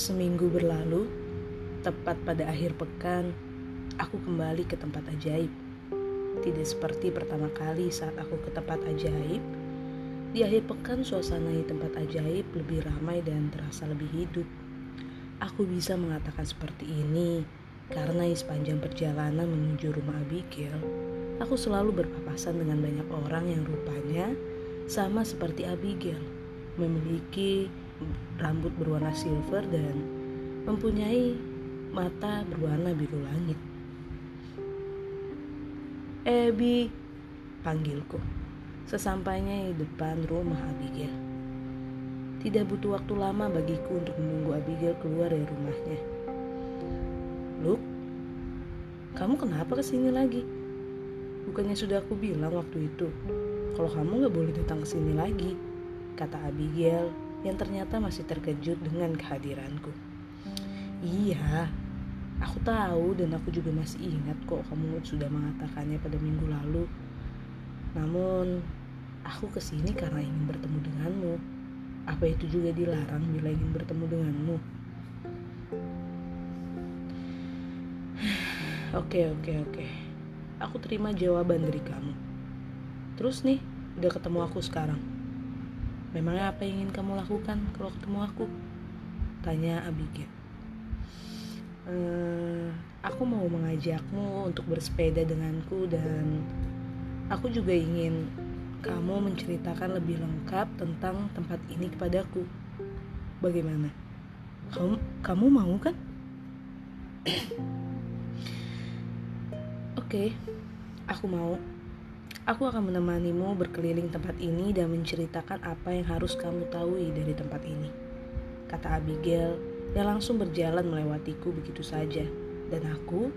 Seminggu berlalu, tepat pada akhir pekan, aku kembali ke tempat ajaib. Tidak seperti pertama kali saat aku ke tempat ajaib. Di akhir pekan, suasana di tempat ajaib lebih ramai dan terasa lebih hidup. Aku bisa mengatakan seperti ini karena di sepanjang perjalanan menuju rumah Abigail, aku selalu berpapasan dengan banyak orang yang rupanya sama seperti Abigail, memiliki rambut berwarna silver dan mempunyai mata berwarna biru langit. Ebi, panggilku. Sesampainya di depan rumah Abigail. Tidak butuh waktu lama bagiku untuk menunggu Abigail keluar dari rumahnya. Luke, kamu kenapa ke sini lagi? Bukannya sudah aku bilang waktu itu, kalau kamu gak boleh datang ke sini lagi, kata Abigail yang ternyata masih terkejut dengan kehadiranku. Iya, aku tahu dan aku juga masih ingat kok kamu sudah mengatakannya pada minggu lalu. Namun, aku ke sini karena ingin bertemu denganmu. Apa itu juga dilarang bila ingin bertemu denganmu? Oke, oke, oke. Aku terima jawaban dari kamu. Terus nih, udah ketemu aku sekarang. Memangnya apa yang ingin kamu lakukan kalau ketemu aku? Tanya Abigail. Ehm, aku mau mengajakmu untuk bersepeda denganku dan aku juga ingin kamu menceritakan lebih lengkap tentang tempat ini kepadaku. Bagaimana? Kamu kamu mau kan? Oke, okay, aku mau. Aku akan menemanimu berkeliling tempat ini dan menceritakan apa yang harus kamu tahu dari tempat ini. Kata Abigail yang langsung berjalan melewatiku begitu saja. Dan aku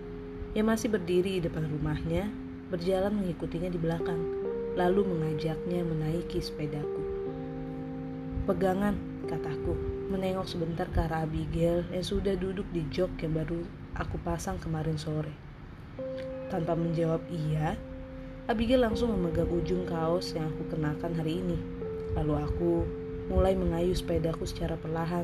yang masih berdiri di depan rumahnya berjalan mengikutinya di belakang, lalu mengajaknya menaiki sepedaku. Pegangan, kataku, menengok sebentar ke arah Abigail yang sudah duduk di jok yang baru aku pasang kemarin sore. Tanpa menjawab iya, Abigail langsung memegang ujung kaos yang aku kenakan hari ini. Lalu aku mulai mengayuh sepedaku secara perlahan,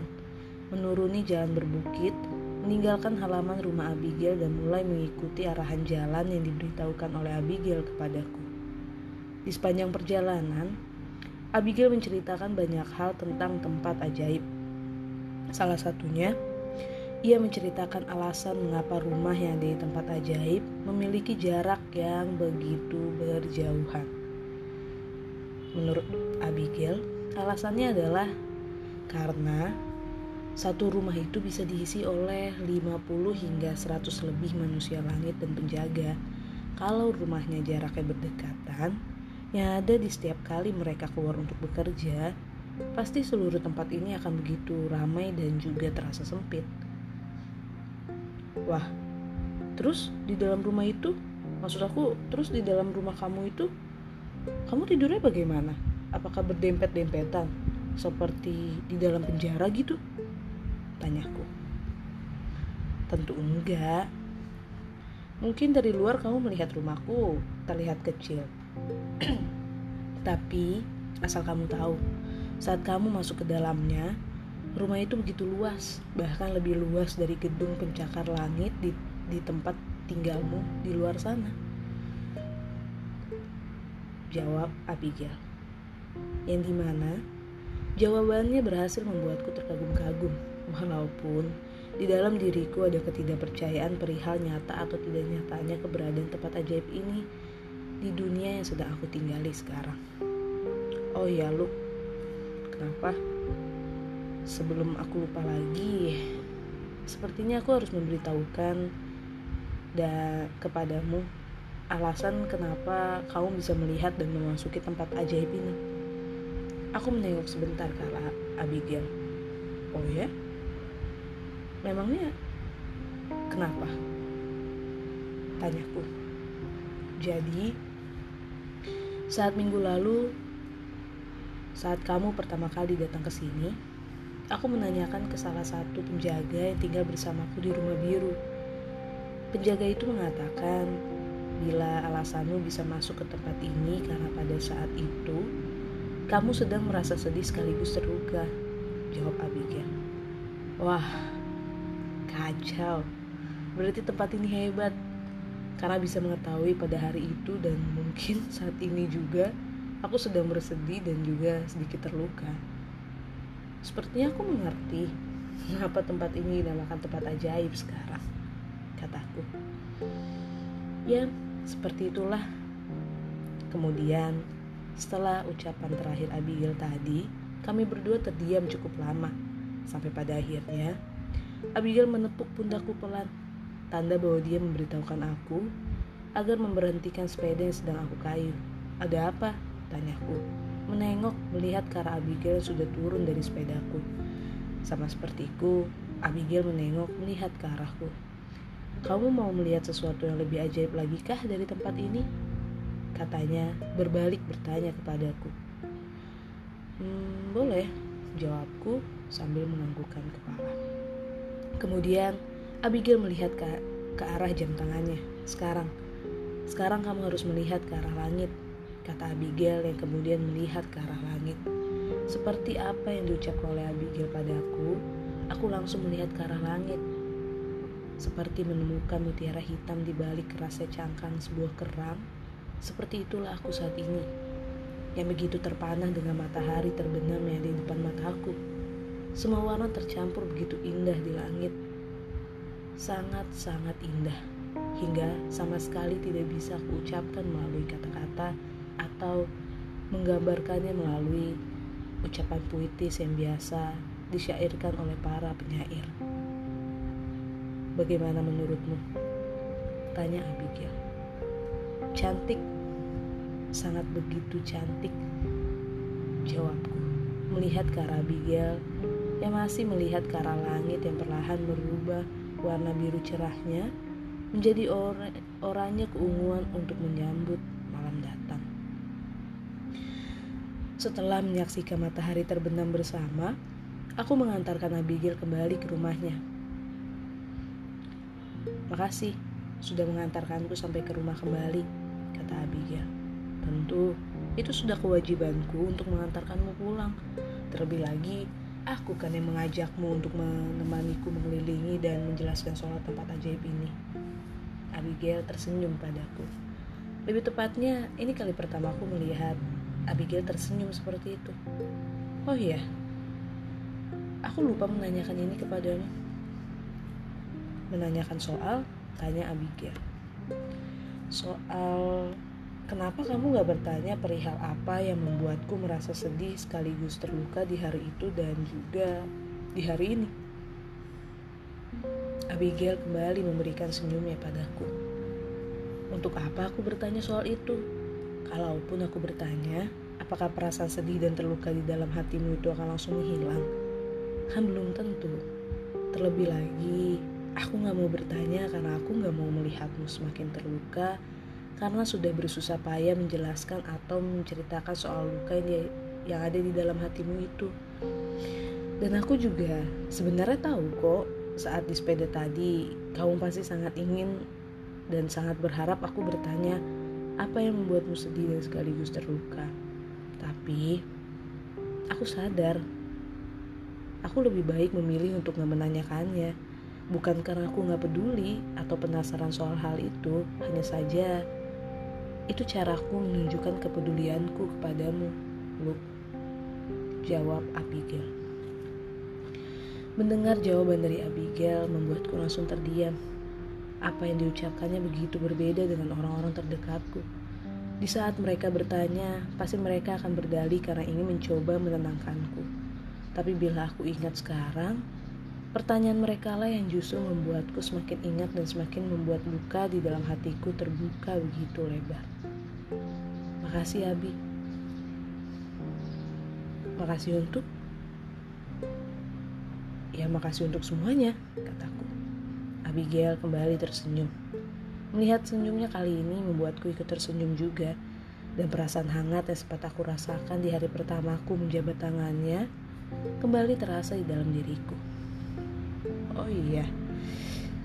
menuruni jalan berbukit, meninggalkan halaman rumah Abigail dan mulai mengikuti arahan jalan yang diberitahukan oleh Abigail kepadaku. Di sepanjang perjalanan, Abigail menceritakan banyak hal tentang tempat ajaib. Salah satunya, ia menceritakan alasan mengapa rumah yang di tempat ajaib memiliki jarak yang begitu berjauhan. Menurut Abigail, alasannya adalah karena satu rumah itu bisa diisi oleh 50 hingga 100 lebih manusia langit dan penjaga. Kalau rumahnya jaraknya berdekatan, yang ada di setiap kali mereka keluar untuk bekerja, pasti seluruh tempat ini akan begitu ramai dan juga terasa sempit. Wah, terus di dalam rumah itu, maksud aku, terus di dalam rumah kamu itu, kamu tidurnya bagaimana? Apakah berdempet-dempetan, seperti di dalam penjara gitu? Tanyaku. Tentu enggak. Mungkin dari luar kamu melihat rumahku terlihat kecil. Tapi, asal kamu tahu, saat kamu masuk ke dalamnya, Rumah itu begitu luas, bahkan lebih luas dari gedung pencakar langit di, di tempat tinggalmu di luar sana. Jawab Abigail. Yang di mana jawabannya berhasil membuatku terkagum-kagum, walaupun di dalam diriku ada ketidakpercayaan perihal nyata atau tidak nyatanya keberadaan tempat ajaib ini di dunia yang sedang aku tinggali sekarang. Oh ya, lu kenapa? Sebelum aku lupa lagi sepertinya aku harus memberitahukan dan kepadamu alasan kenapa kamu bisa melihat dan memasuki tempat ajaib ini. Aku menengok sebentar ke arah Abigail. Oh ya? Memangnya kenapa? Tanyaku. Jadi saat minggu lalu saat kamu pertama kali datang ke sini Aku menanyakan ke salah satu penjaga yang tinggal bersamaku di rumah biru. Penjaga itu mengatakan, bila alasanmu bisa masuk ke tempat ini karena pada saat itu kamu sedang merasa sedih sekaligus terluka. Jawab Abigail. Wah, kacau. Berarti tempat ini hebat karena bisa mengetahui pada hari itu dan mungkin saat ini juga aku sedang bersedih dan juga sedikit terluka. Sepertinya aku mengerti mengapa tempat ini dinamakan tempat ajaib sekarang, kataku. Ya, seperti itulah. Kemudian, setelah ucapan terakhir Abigail tadi, kami berdua terdiam cukup lama. Sampai pada akhirnya, Abigail menepuk pundakku pelan Tanda bahwa dia memberitahukan aku agar memberhentikan sepeda yang sedang aku kayu. Ada apa? Tanyaku. Menengok melihat ke arah Abigail sudah turun dari sepedaku. Sama sepertiku, Abigail menengok melihat ke arahku. Kamu mau melihat sesuatu yang lebih ajaib lagi kah dari tempat ini? Katanya berbalik bertanya kepadaku. Hmm, boleh, jawabku sambil menganggukkan kepala. Kemudian Abigail melihat ke, ke arah jam tangannya. Sekarang, sekarang kamu harus melihat ke arah langit, kata Abigail yang kemudian melihat ke arah langit. Seperti apa yang diucapkan oleh Abigail padaku, aku langsung melihat ke arah langit. Seperti menemukan mutiara hitam di balik kerasnya cangkang sebuah kerang, seperti itulah aku saat ini, yang begitu terpanah dengan matahari terbenam yang di depan mataku. Semua warna tercampur begitu indah di langit sangat-sangat indah hingga sama sekali tidak bisa kuucapkan melalui kata-kata atau menggambarkannya melalui ucapan puitis yang biasa disyairkan oleh para penyair. Bagaimana menurutmu? Tanya Abigail. Cantik, sangat begitu cantik. Jawabku, melihat ke arah Abigail yang masih melihat ke arah langit yang perlahan berubah warna biru cerahnya menjadi or oranye keunguan untuk menyambut malam datang. Setelah menyaksikan matahari terbenam bersama, aku mengantarkan Abigail kembali ke rumahnya. Makasih sudah mengantarkanku sampai ke rumah kembali, kata Abigail. Tentu, itu sudah kewajibanku untuk mengantarkanmu pulang. Terlebih lagi, Aku kan yang mengajakmu untuk menemaniku mengelilingi dan menjelaskan soal tempat ajaib ini. Abigail tersenyum padaku. Lebih tepatnya, ini kali pertama aku melihat Abigail tersenyum seperti itu. Oh iya, aku lupa menanyakan ini kepadamu. Menanyakan soal, tanya Abigail. Soal Kenapa kamu gak bertanya perihal apa yang membuatku merasa sedih sekaligus terluka di hari itu dan juga di hari ini? Abigail kembali memberikan senyumnya padaku. Untuk apa aku bertanya soal itu? Kalaupun aku bertanya, apakah perasaan sedih dan terluka di dalam hatimu itu akan langsung menghilang? Kan belum tentu. Terlebih lagi, aku gak mau bertanya karena aku gak mau melihatmu semakin terluka karena sudah bersusah payah menjelaskan atau menceritakan soal luka yang, yang ada di dalam hatimu itu. Dan aku juga sebenarnya tahu kok saat di sepeda tadi kamu pasti sangat ingin dan sangat berharap aku bertanya apa yang membuatmu sedih dan sekaligus terluka. Tapi aku sadar aku lebih baik memilih untuk gak menanyakannya. Bukan karena aku gak peduli atau penasaran soal hal itu, hanya saja itu caraku menunjukkan kepedulianku kepadamu, Luke. Jawab Abigail. Mendengar jawaban dari Abigail membuatku langsung terdiam. Apa yang diucapkannya begitu berbeda dengan orang-orang terdekatku. Di saat mereka bertanya, pasti mereka akan berdalih karena ingin mencoba menenangkanku. Tapi bila aku ingat sekarang, pertanyaan mereka lah yang justru membuatku semakin ingat dan semakin membuat luka di dalam hatiku terbuka begitu lebar. Makasih Abi. Makasih untuk Ya makasih untuk semuanya, kataku. Abigail kembali tersenyum. Melihat senyumnya kali ini membuatku ikut tersenyum juga. Dan perasaan hangat yang sempat aku rasakan di hari pertamaku menjabat tangannya kembali terasa di dalam diriku. Oh iya,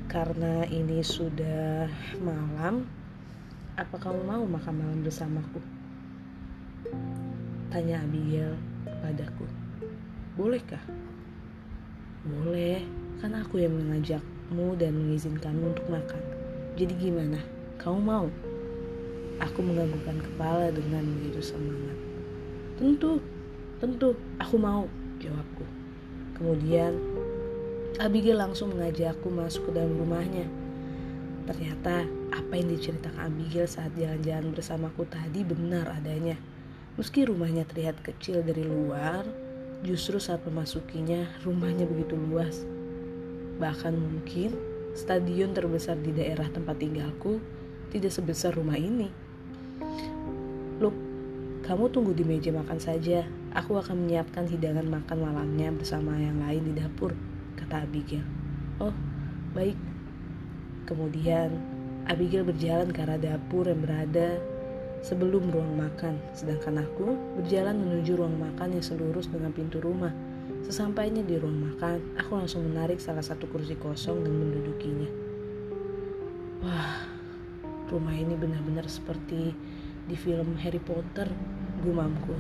karena ini sudah malam, apa kamu mau makan malam bersamaku? Tanya Abigail kepadaku. Bolehkah? Boleh, kan aku yang mengajakmu dan mengizinkanmu untuk makan. Jadi gimana? Kamu mau? Aku menganggukkan kepala dengan begitu semangat. Tentu, tentu, aku mau, jawabku. Kemudian, Abigail langsung mengajakku masuk ke dalam rumahnya. Ternyata apa yang diceritakan Abigail saat jalan-jalan bersamaku tadi benar adanya. Meski rumahnya terlihat kecil dari luar, Justru saat memasukinya, rumahnya begitu luas. Bahkan mungkin stadion terbesar di daerah tempat tinggalku tidak sebesar rumah ini. Look, kamu tunggu di meja makan saja. Aku akan menyiapkan hidangan makan malamnya bersama yang lain di dapur, kata Abigail. Oh, baik. Kemudian, Abigail berjalan ke arah dapur yang berada sebelum ruang makan, sedangkan aku berjalan menuju ruang makan yang selurus dengan pintu rumah. Sesampainya di ruang makan, aku langsung menarik salah satu kursi kosong dan mendudukinya. Wah, rumah ini benar-benar seperti di film Harry Potter, gumamku.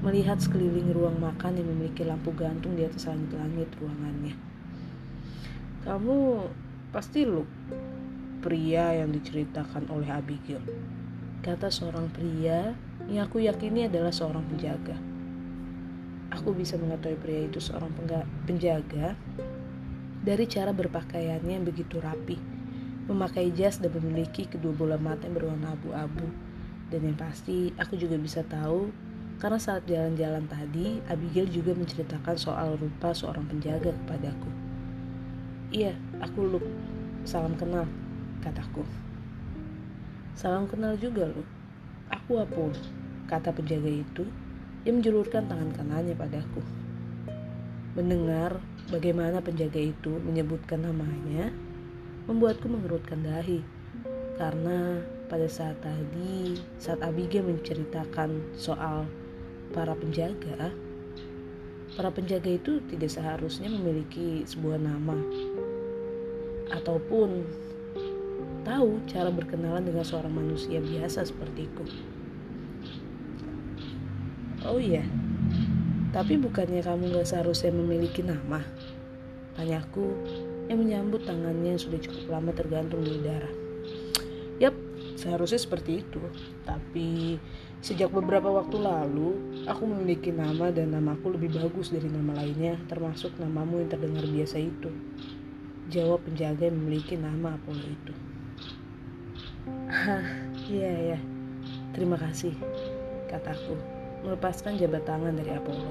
Melihat sekeliling ruang makan yang memiliki lampu gantung di atas langit-langit ruangannya. Kamu pasti lu pria yang diceritakan oleh Abigail kata seorang pria yang aku yakini adalah seorang penjaga. Aku bisa mengetahui pria itu seorang penjaga dari cara berpakaiannya yang begitu rapi, memakai jas dan memiliki kedua bola mata yang berwarna abu-abu. Dan yang pasti, aku juga bisa tahu karena saat jalan-jalan tadi, Abigail juga menceritakan soal rupa seorang penjaga kepadaku. Iya, aku Luke. Salam kenal, kataku. Salam kenal juga loh. Aku Apul, kata penjaga itu yang menjulurkan tangan kanannya padaku. Mendengar bagaimana penjaga itu menyebutkan namanya, membuatku mengerutkan dahi. Karena pada saat tadi, saat Abigail menceritakan soal para penjaga, para penjaga itu tidak seharusnya memiliki sebuah nama ataupun tahu cara berkenalan dengan seorang manusia biasa sepertiku. Oh iya, tapi bukannya kamu gak seharusnya memiliki nama? Tanyaku yang menyambut tangannya yang sudah cukup lama tergantung di udara. Yap, seharusnya seperti itu. Tapi sejak beberapa waktu lalu, aku memiliki nama dan namaku lebih bagus dari nama lainnya, termasuk namamu yang terdengar biasa itu. Jawab penjaga yang memiliki nama Apollo itu. Hah, iya ya. Terima kasih, kataku, melepaskan jabat tangan dari Apollo.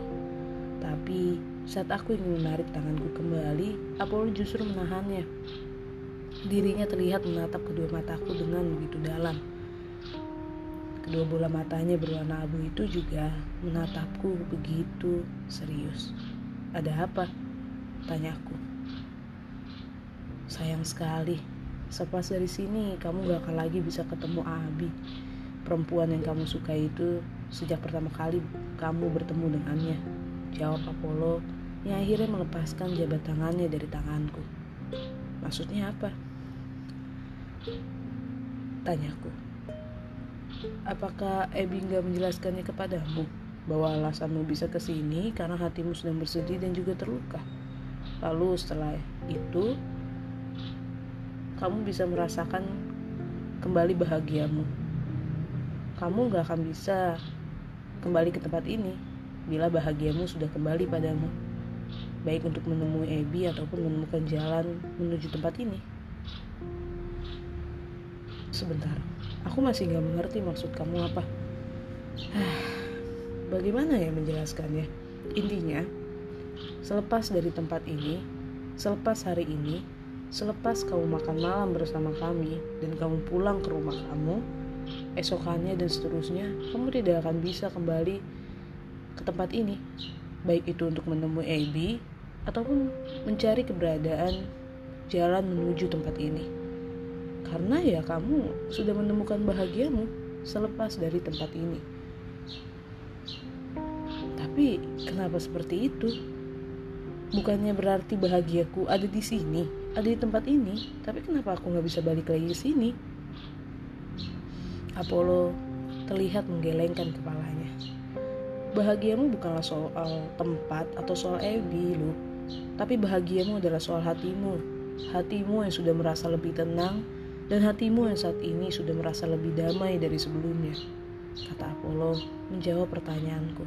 Tapi saat aku ingin menarik tanganku kembali, Apollo justru menahannya. Dirinya terlihat menatap kedua mataku dengan begitu dalam. Kedua bola matanya berwarna abu itu juga menatapku begitu serius. Ada apa? Tanyaku. Sayang sekali, Selepas dari sini, kamu gak akan lagi bisa ketemu Abi. Perempuan yang kamu suka itu sejak pertama kali kamu bertemu dengannya. Jawab Apollo yang akhirnya melepaskan jabat tangannya dari tanganku. Maksudnya apa? Tanyaku. Apakah Abby gak menjelaskannya kepadamu? Bahwa alasanmu bisa ke sini karena hatimu sedang bersedih dan juga terluka. Lalu setelah itu, kamu bisa merasakan kembali bahagiamu. Kamu gak akan bisa kembali ke tempat ini bila bahagiamu sudah kembali padamu. Baik untuk menemui Ebi ataupun menemukan jalan menuju tempat ini. Sebentar, aku masih gak mengerti maksud kamu apa. Bagaimana ya menjelaskannya? Intinya, selepas dari tempat ini, selepas hari ini, Selepas kamu makan malam bersama kami dan kamu pulang ke rumah kamu, esokannya dan seterusnya, kamu tidak akan bisa kembali ke tempat ini. Baik itu untuk menemui AB ataupun mencari keberadaan jalan menuju tempat ini. Karena ya kamu sudah menemukan bahagiamu selepas dari tempat ini. Tapi kenapa seperti itu? Bukannya berarti bahagiaku ada di sini ada di tempat ini tapi kenapa aku nggak bisa balik lagi ke sini Apollo terlihat menggelengkan kepalanya bahagiamu bukanlah soal tempat atau soal Ebi lu Tapi bahagiamu adalah soal hatimu. Hatimu yang sudah merasa lebih tenang dan hatimu yang saat ini sudah merasa lebih damai dari sebelumnya. Kata Apollo menjawab pertanyaanku.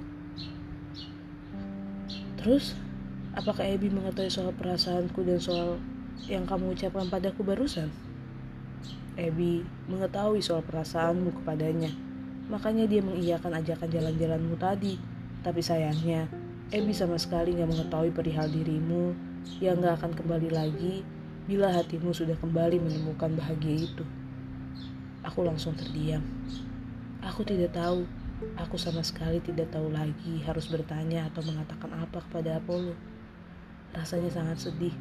Terus, apakah Ebi mengetahui soal perasaanku dan soal yang kamu ucapkan padaku barusan? Ebi mengetahui soal perasaanmu kepadanya. Makanya dia mengiyakan ajakan jalan-jalanmu tadi. Tapi sayangnya, Ebi sama sekali gak mengetahui perihal dirimu yang gak akan kembali lagi bila hatimu sudah kembali menemukan bahagia itu. Aku langsung terdiam. Aku tidak tahu. Aku sama sekali tidak tahu lagi harus bertanya atau mengatakan apa kepada Apollo. Rasanya sangat sedih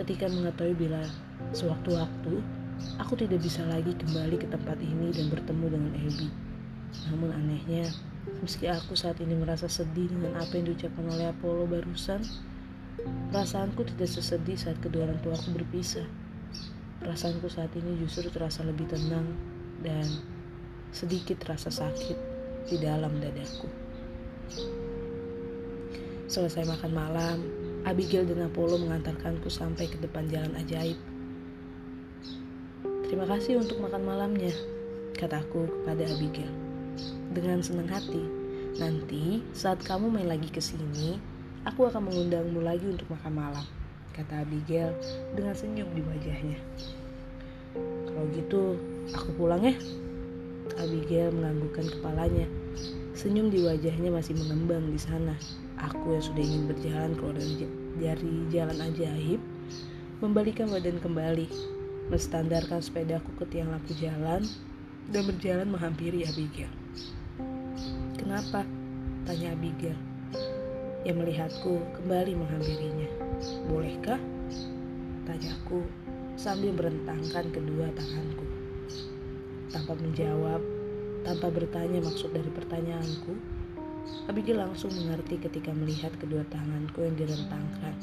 ketika mengetahui bila sewaktu-waktu aku tidak bisa lagi kembali ke tempat ini dan bertemu dengan Ebi. Namun anehnya, Meski aku saat ini merasa sedih dengan apa yang diucapkan oleh Apollo barusan, perasaanku tidak sesedih saat kedua orang tuaku berpisah. Perasaanku saat ini justru terasa lebih tenang dan sedikit rasa sakit di dalam dadaku. Selesai makan malam, Abigail dan Apollo mengantarkanku sampai ke depan jalan ajaib. Terima kasih untuk makan malamnya, kataku kepada Abigail dengan senang hati. Nanti saat kamu main lagi ke sini, aku akan mengundangmu lagi untuk makan malam, kata Abigail dengan senyum di wajahnya. Kalau gitu, aku pulang ya. Abigail menganggukkan kepalanya. Senyum di wajahnya masih mengembang di sana. Aku yang sudah ingin berjalan keluar dari, dari jalan ajaib, membalikan badan kembali, menstandarkan sepedaku ke tiang lampu jalan, dan berjalan menghampiri Abigail. Kenapa? Tanya Abigail yang melihatku kembali menghampirinya. Bolehkah? Tanyaku sambil berentangkan kedua tanganku. Tanpa menjawab, tanpa bertanya maksud dari pertanyaanku, Abigail langsung mengerti ketika melihat kedua tanganku yang direntangkan.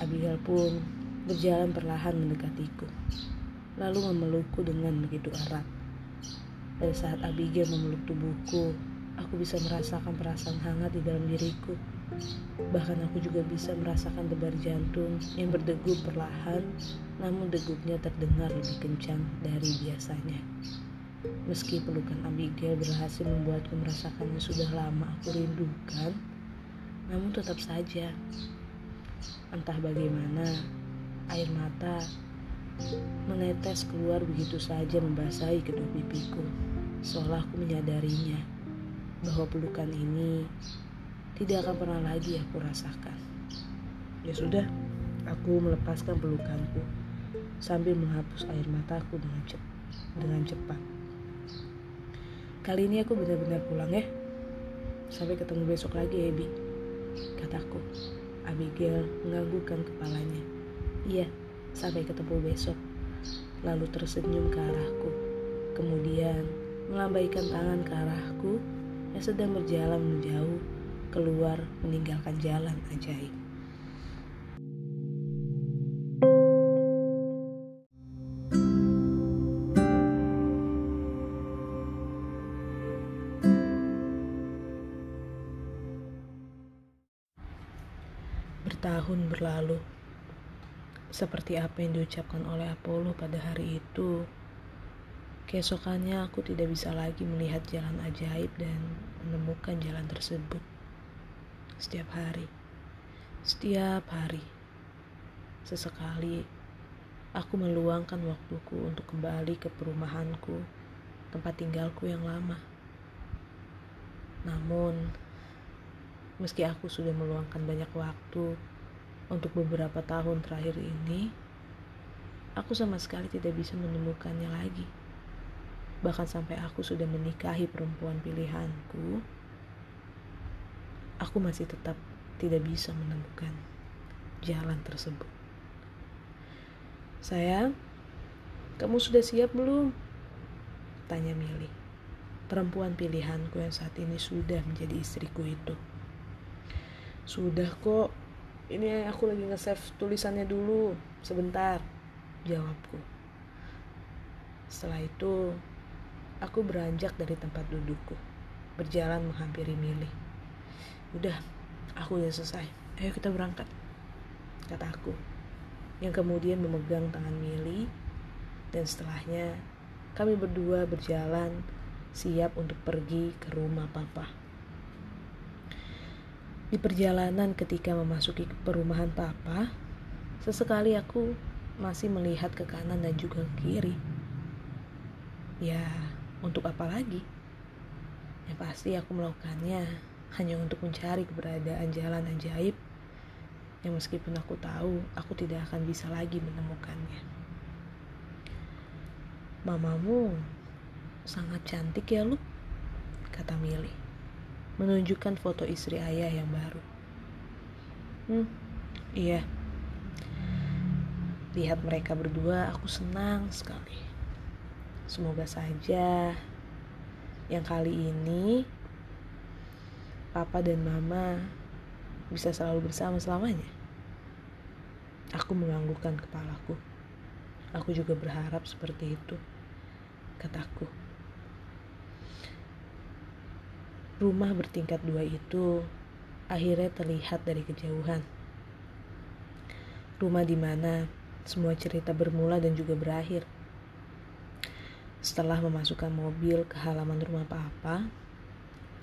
Abigail pun berjalan perlahan mendekatiku, lalu memelukku dengan begitu erat. Pada saat Abigail memeluk tubuhku, aku bisa merasakan perasaan hangat di dalam diriku. Bahkan aku juga bisa merasakan debar jantung yang berdegup perlahan, namun degupnya terdengar lebih kencang dari biasanya. Meski pelukan Abigail berhasil membuatku merasakan yang sudah lama aku rindukan, namun tetap saja, entah bagaimana, air mata menetes keluar begitu saja membasahi kedua pipiku. Seolah aku menyadarinya bahwa pelukan ini tidak akan pernah lagi aku rasakan. Ya sudah, aku melepaskan pelukanku sambil menghapus air mataku dengan, cep dengan cepat. Kali ini aku benar-benar pulang ya. Sampai ketemu besok lagi, Ebi. Kataku. Abigail menganggukkan kepalanya. Iya, Sampai ketemu besok. Lalu tersenyum ke arahku. Kemudian melambaikan tangan ke arahku yang sedang berjalan menjauh keluar meninggalkan jalan ajaib. Seperti apa yang diucapkan oleh Apollo pada hari itu, keesokannya aku tidak bisa lagi melihat jalan ajaib dan menemukan jalan tersebut. Setiap hari, setiap hari, sesekali aku meluangkan waktuku untuk kembali ke perumahanku, tempat tinggalku yang lama. Namun, meski aku sudah meluangkan banyak waktu untuk beberapa tahun terakhir ini, aku sama sekali tidak bisa menemukannya lagi. Bahkan sampai aku sudah menikahi perempuan pilihanku, aku masih tetap tidak bisa menemukan jalan tersebut. Sayang, kamu sudah siap belum? Tanya Mili, perempuan pilihanku yang saat ini sudah menjadi istriku itu. Sudah kok, ini aku lagi nge-save tulisannya dulu sebentar jawabku setelah itu aku beranjak dari tempat dudukku berjalan menghampiri Mili udah aku udah selesai Ayo kita berangkat, kata aku. Yang kemudian memegang tangan Mili dan setelahnya kami berdua berjalan siap untuk pergi ke rumah papa. Di perjalanan ketika memasuki perumahan papa, sesekali aku masih melihat ke kanan dan juga ke kiri. Ya, untuk apa lagi? Yang pasti aku melakukannya hanya untuk mencari keberadaan jalan ajaib yang meskipun aku tahu aku tidak akan bisa lagi menemukannya. Mamamu sangat cantik ya lu, kata Mili, menunjukkan foto istri ayah yang baru. Hmm, iya. Lihat mereka berdua, aku senang sekali. Semoga saja yang kali ini papa dan mama bisa selalu bersama selamanya. Aku menganggukkan kepalaku. Aku juga berharap seperti itu, kataku. Rumah bertingkat dua itu akhirnya terlihat dari kejauhan. Rumah di mana semua cerita bermula dan juga berakhir. Setelah memasukkan mobil ke halaman rumah papa,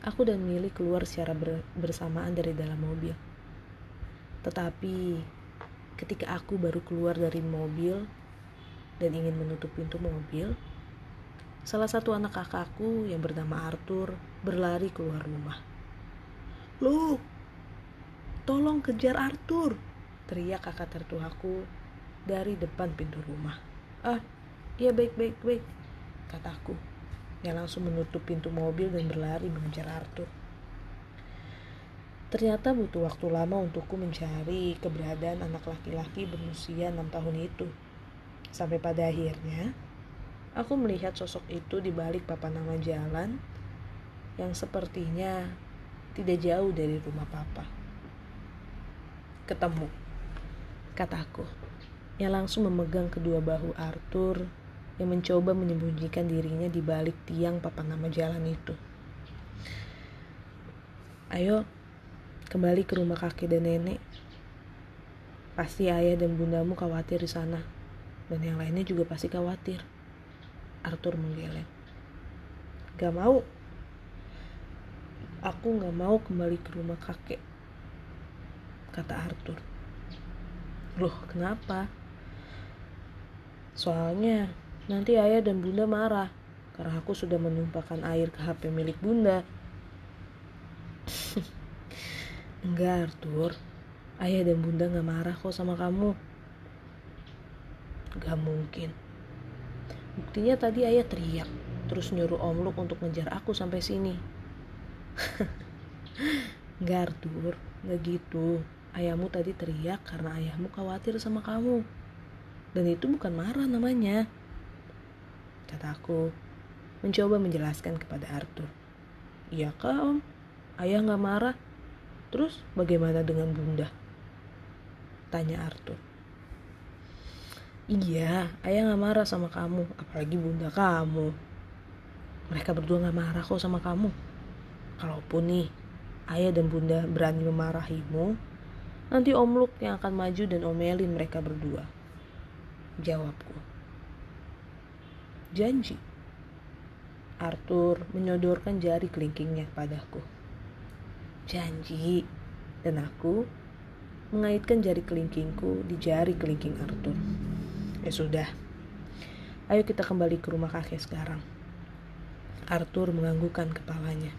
aku dan Mili keluar secara bersamaan dari dalam mobil. Tetapi ketika aku baru keluar dari mobil dan ingin menutup pintu mobil, salah satu anak kakakku yang bernama Arthur berlari keluar rumah. Lu, tolong kejar Arthur, teriak kakak tertuaku dari depan pintu rumah. Ah, iya baik baik baik, kataku. Yang langsung menutup pintu mobil dan berlari mengejar Arthur. Ternyata butuh waktu lama untukku mencari keberadaan anak laki-laki berusia enam tahun itu. Sampai pada akhirnya, aku melihat sosok itu di balik papan nama jalan yang sepertinya tidak jauh dari rumah papa. Ketemu, kataku, yang langsung memegang kedua bahu Arthur yang mencoba menyembunyikan dirinya di balik tiang papan nama jalan itu. Ayo, kembali ke rumah kakek dan nenek. Pasti ayah dan bundamu khawatir di sana, dan yang lainnya juga pasti khawatir. Arthur menggeleng. Gak mau. Aku gak mau kembali ke rumah kakek, kata Arthur. Loh, kenapa? Soalnya nanti ayah dan bunda marah karena aku sudah menumpahkan air ke HP milik bunda. Enggak Arthur, ayah dan bunda gak marah kok sama kamu. Gak mungkin. Buktinya tadi ayah teriak, terus nyuruh Om Luk untuk ngejar aku sampai sini. Enggak Arthur, gak gitu. Ayahmu tadi teriak karena ayahmu khawatir sama kamu. Dan itu bukan marah namanya. Kataku, mencoba menjelaskan kepada Arthur. Iya kak om, ayah gak marah. Terus bagaimana dengan bunda? Tanya Arthur. Iya, ayah gak marah sama kamu, apalagi bunda kamu. Mereka berdua gak marah kok sama kamu. Kalaupun nih, ayah dan bunda berani memarahimu, nanti Om Luk yang akan maju dan omelin mereka berdua. Jawabku. Janji. Arthur menyodorkan jari kelingkingnya padaku janji dan aku mengaitkan jari kelingkingku di jari kelingking Arthur. Ya sudah, ayo kita kembali ke rumah kakek sekarang. Arthur menganggukkan kepalanya.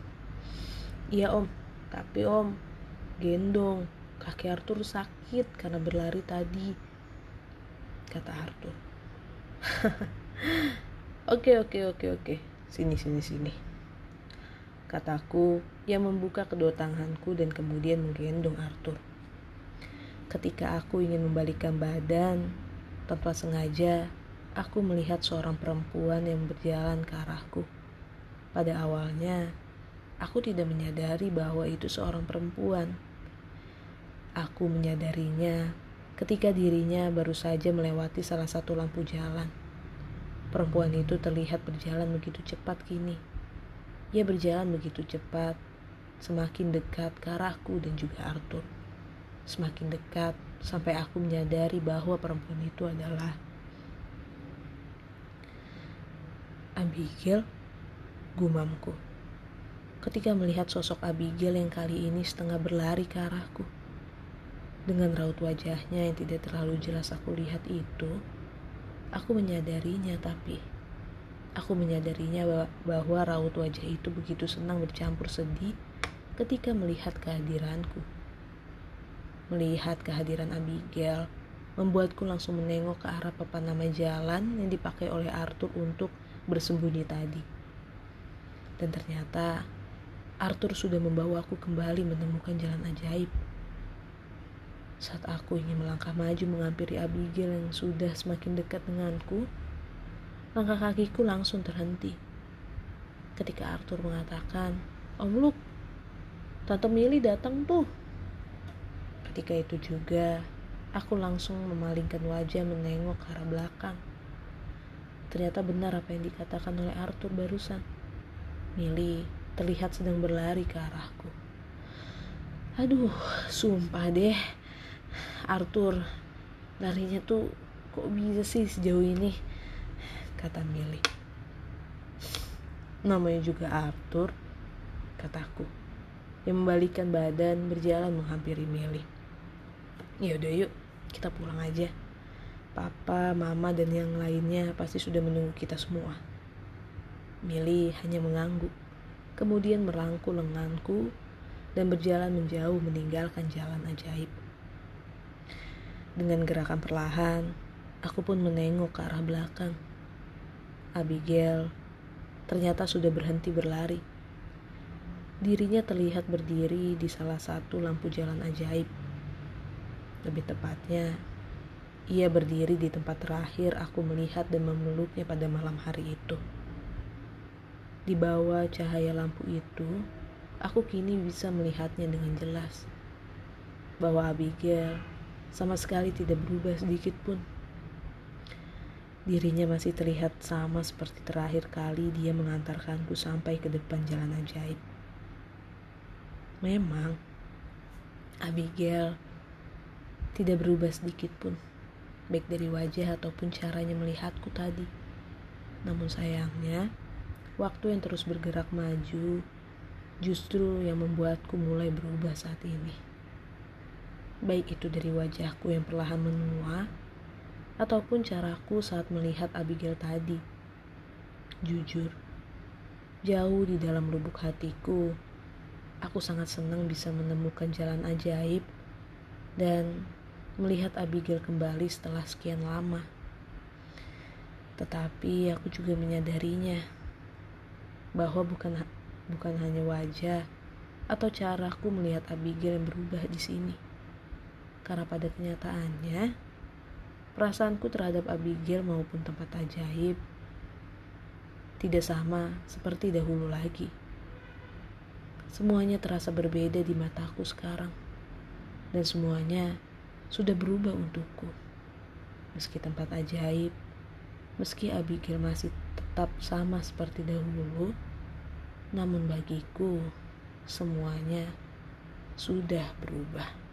Iya om, tapi om, gendong, kaki Arthur sakit karena berlari tadi, kata Arthur. Oke oke oke oke, sini sini sini kataku yang membuka kedua tanganku dan kemudian menggendong Arthur. Ketika aku ingin membalikkan badan, tanpa sengaja aku melihat seorang perempuan yang berjalan ke arahku. Pada awalnya, aku tidak menyadari bahwa itu seorang perempuan. Aku menyadarinya ketika dirinya baru saja melewati salah satu lampu jalan. Perempuan itu terlihat berjalan begitu cepat kini ia berjalan begitu cepat, semakin dekat ke arahku dan juga Arthur. semakin dekat sampai aku menyadari bahwa perempuan itu adalah Abigail, gumamku. Ketika melihat sosok Abigail yang kali ini setengah berlari ke arahku. Dengan raut wajahnya yang tidak terlalu jelas aku lihat itu, aku menyadarinya tapi aku menyadarinya bahwa raut wajah itu begitu senang bercampur sedih ketika melihat kehadiranku. Melihat kehadiran Abigail membuatku langsung menengok ke arah papan nama jalan yang dipakai oleh Arthur untuk bersembunyi tadi. Dan ternyata Arthur sudah membawaku kembali menemukan jalan ajaib. Saat aku ingin melangkah maju menghampiri Abigail yang sudah semakin dekat denganku, langkah kakiku langsung terhenti. Ketika Arthur mengatakan, Om Luke, Tante Mili datang tuh. Ketika itu juga, aku langsung memalingkan wajah menengok ke arah belakang. Ternyata benar apa yang dikatakan oleh Arthur barusan. Mili terlihat sedang berlari ke arahku. Aduh, sumpah deh. Arthur, larinya tuh kok bisa sih sejauh ini? Kata Mili. Namanya juga Arthur, kataku. Yang membalikan badan berjalan menghampiri Mili. Yaudah yuk, kita pulang aja. Papa, Mama, dan yang lainnya pasti sudah menunggu kita semua. Mili hanya mengangguk, kemudian merangkul lenganku dan berjalan menjauh meninggalkan jalan ajaib. Dengan gerakan perlahan, aku pun menengok ke arah belakang. Abigail ternyata sudah berhenti berlari. Dirinya terlihat berdiri di salah satu lampu jalan ajaib. Lebih tepatnya, ia berdiri di tempat terakhir aku melihat dan memeluknya pada malam hari itu. Di bawah cahaya lampu itu, aku kini bisa melihatnya dengan jelas. Bahwa Abigail sama sekali tidak berubah sedikit pun. Dirinya masih terlihat sama seperti terakhir kali dia mengantarkanku sampai ke depan jalan ajaib. Memang, Abigail tidak berubah sedikit pun baik dari wajah ataupun caranya melihatku tadi. Namun sayangnya, waktu yang terus bergerak maju justru yang membuatku mulai berubah saat ini. Baik itu dari wajahku yang perlahan menua, ataupun caraku saat melihat Abigail tadi. Jujur, jauh di dalam lubuk hatiku, aku sangat senang bisa menemukan jalan ajaib dan melihat Abigail kembali setelah sekian lama. Tetapi aku juga menyadarinya bahwa bukan bukan hanya wajah atau caraku melihat Abigail yang berubah di sini. Karena pada kenyataannya, perasaanku terhadap Abigail maupun tempat ajaib tidak sama seperti dahulu lagi. Semuanya terasa berbeda di mataku sekarang. Dan semuanya sudah berubah untukku. Meski tempat ajaib, meski Abigail masih tetap sama seperti dahulu, namun bagiku semuanya sudah berubah.